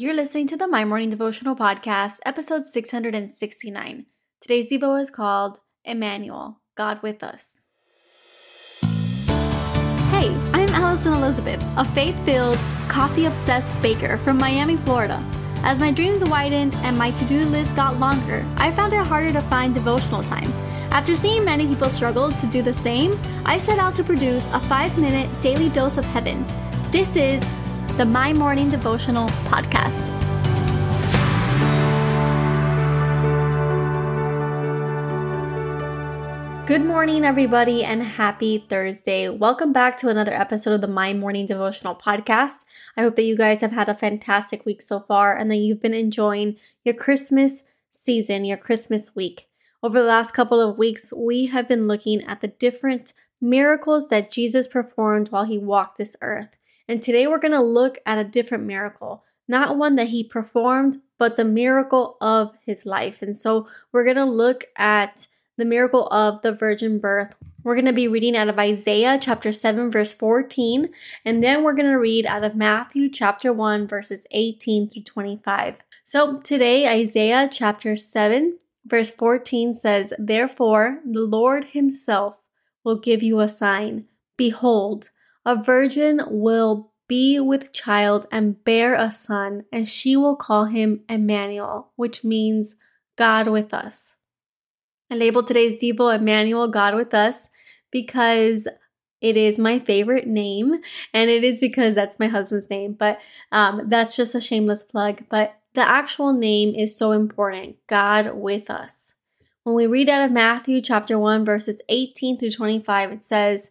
You're listening to the My Morning Devotional Podcast, episode 669. Today's Devo is called Emmanuel, God with Us. Hey, I'm Alison Elizabeth, a faith filled, coffee obsessed baker from Miami, Florida. As my dreams widened and my to do list got longer, I found it harder to find devotional time. After seeing many people struggle to do the same, I set out to produce a five minute daily dose of heaven. This is the My Morning Devotional podcast. Good morning, everybody, and happy Thursday. Welcome back to another episode of the My Morning Devotional podcast. I hope that you guys have had a fantastic week so far and that you've been enjoying your Christmas season, your Christmas week. Over the last couple of weeks, we have been looking at the different miracles that Jesus performed while he walked this earth. And today we're going to look at a different miracle, not one that he performed, but the miracle of his life. And so we're going to look at the miracle of the virgin birth. We're going to be reading out of Isaiah chapter 7, verse 14, and then we're going to read out of Matthew chapter 1, verses 18 through 25. So today, Isaiah chapter 7, verse 14 says, Therefore, the Lord himself will give you a sign. Behold, a virgin will be with child and bear a son, and she will call him Emmanuel, which means God with us. I labeled today's Devo Emmanuel, God with us, because it is my favorite name, and it is because that's my husband's name, but um, that's just a shameless plug. But the actual name is so important God with us. When we read out of Matthew chapter 1, verses 18 through 25, it says,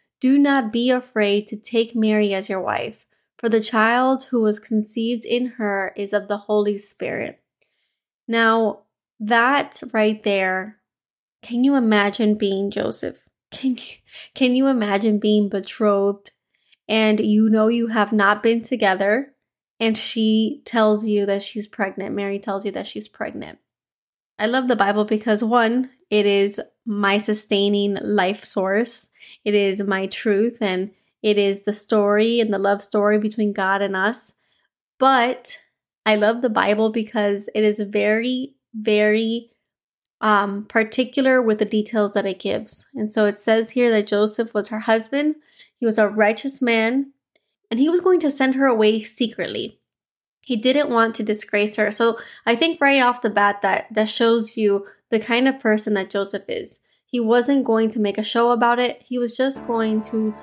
do not be afraid to take Mary as your wife, for the child who was conceived in her is of the Holy Spirit. Now, that right there, can you imagine being Joseph? Can you, can you imagine being betrothed and you know you have not been together and she tells you that she's pregnant? Mary tells you that she's pregnant. I love the Bible because one, it is my sustaining life source. It is my truth and it is the story and the love story between God and us. But I love the Bible because it is very, very um, particular with the details that it gives. And so it says here that Joseph was her husband, he was a righteous man, and he was going to send her away secretly. He didn't want to disgrace her. So I think right off the bat that that shows you the kind of person that Joseph is. He wasn't going to make a show about it. He was just going to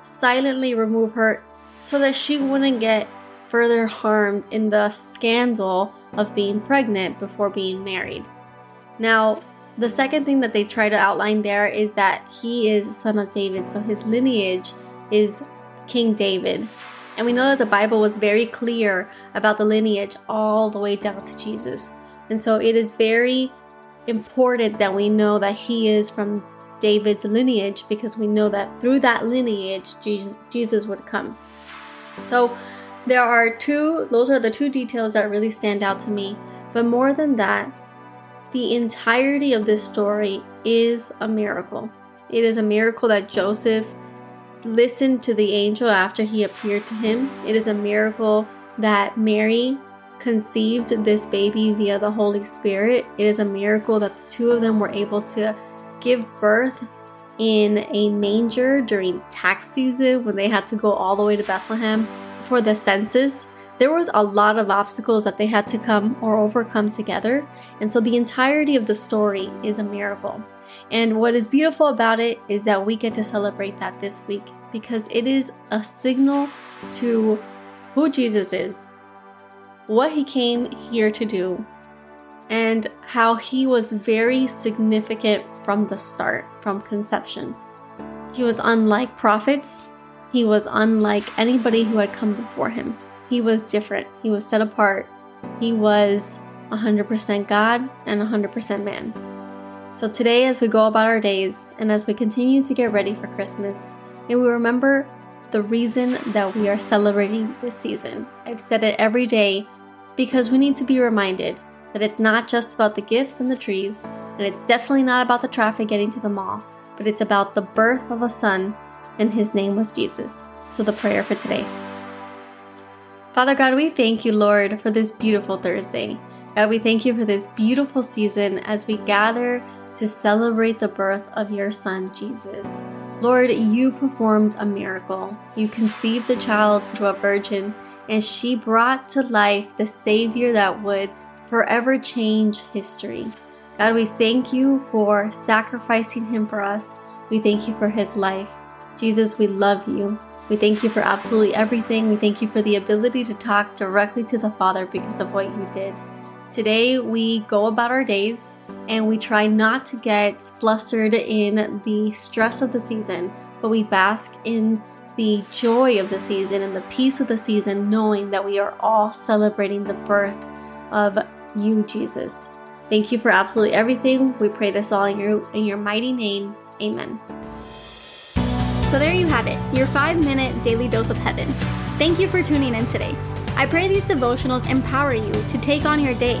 silently remove her so that she wouldn't get further harmed in the scandal of being pregnant before being married. Now, the second thing that they try to outline there is that he is son of David, so his lineage is King David. And we know that the Bible was very clear about the lineage all the way down to Jesus. And so it is very important that we know that he is from David's lineage because we know that through that lineage, Jesus, Jesus would come. So there are two, those are the two details that really stand out to me. But more than that, the entirety of this story is a miracle. It is a miracle that Joseph listened to the angel after he appeared to him. It is a miracle that Mary conceived this baby via the Holy Spirit. It is a miracle that the two of them were able to give birth in a manger during tax season when they had to go all the way to Bethlehem for the census. There was a lot of obstacles that they had to come or overcome together. And so the entirety of the story is a miracle. And what is beautiful about it is that we get to celebrate that this week because it is a signal to who Jesus is, what he came here to do, and how he was very significant from the start, from conception. He was unlike prophets, he was unlike anybody who had come before him. He was different, he was set apart, he was 100% God and 100% man. So today, as we go about our days and as we continue to get ready for Christmas, may we remember the reason that we are celebrating this season. I've said it every day because we need to be reminded that it's not just about the gifts and the trees, and it's definitely not about the traffic getting to the mall, but it's about the birth of a son, and his name was Jesus. So, the prayer for today. Father God, we thank you, Lord, for this beautiful Thursday. God, we thank you for this beautiful season as we gather to celebrate the birth of your son, Jesus. Lord, you performed a miracle. You conceived the child through a virgin, and she brought to life the Savior that would forever change history. God, we thank you for sacrificing him for us. We thank you for his life. Jesus, we love you. We thank you for absolutely everything. We thank you for the ability to talk directly to the Father because of what you did. Today, we go about our days and we try not to get flustered in the stress of the season, but we bask in the joy of the season and the peace of the season, knowing that we are all celebrating the birth of you, Jesus. Thank you for absolutely everything. We pray this all in your in your mighty name. Amen. So there you have it, your 5-minute daily dose of heaven. Thank you for tuning in today. I pray these devotionals empower you to take on your day.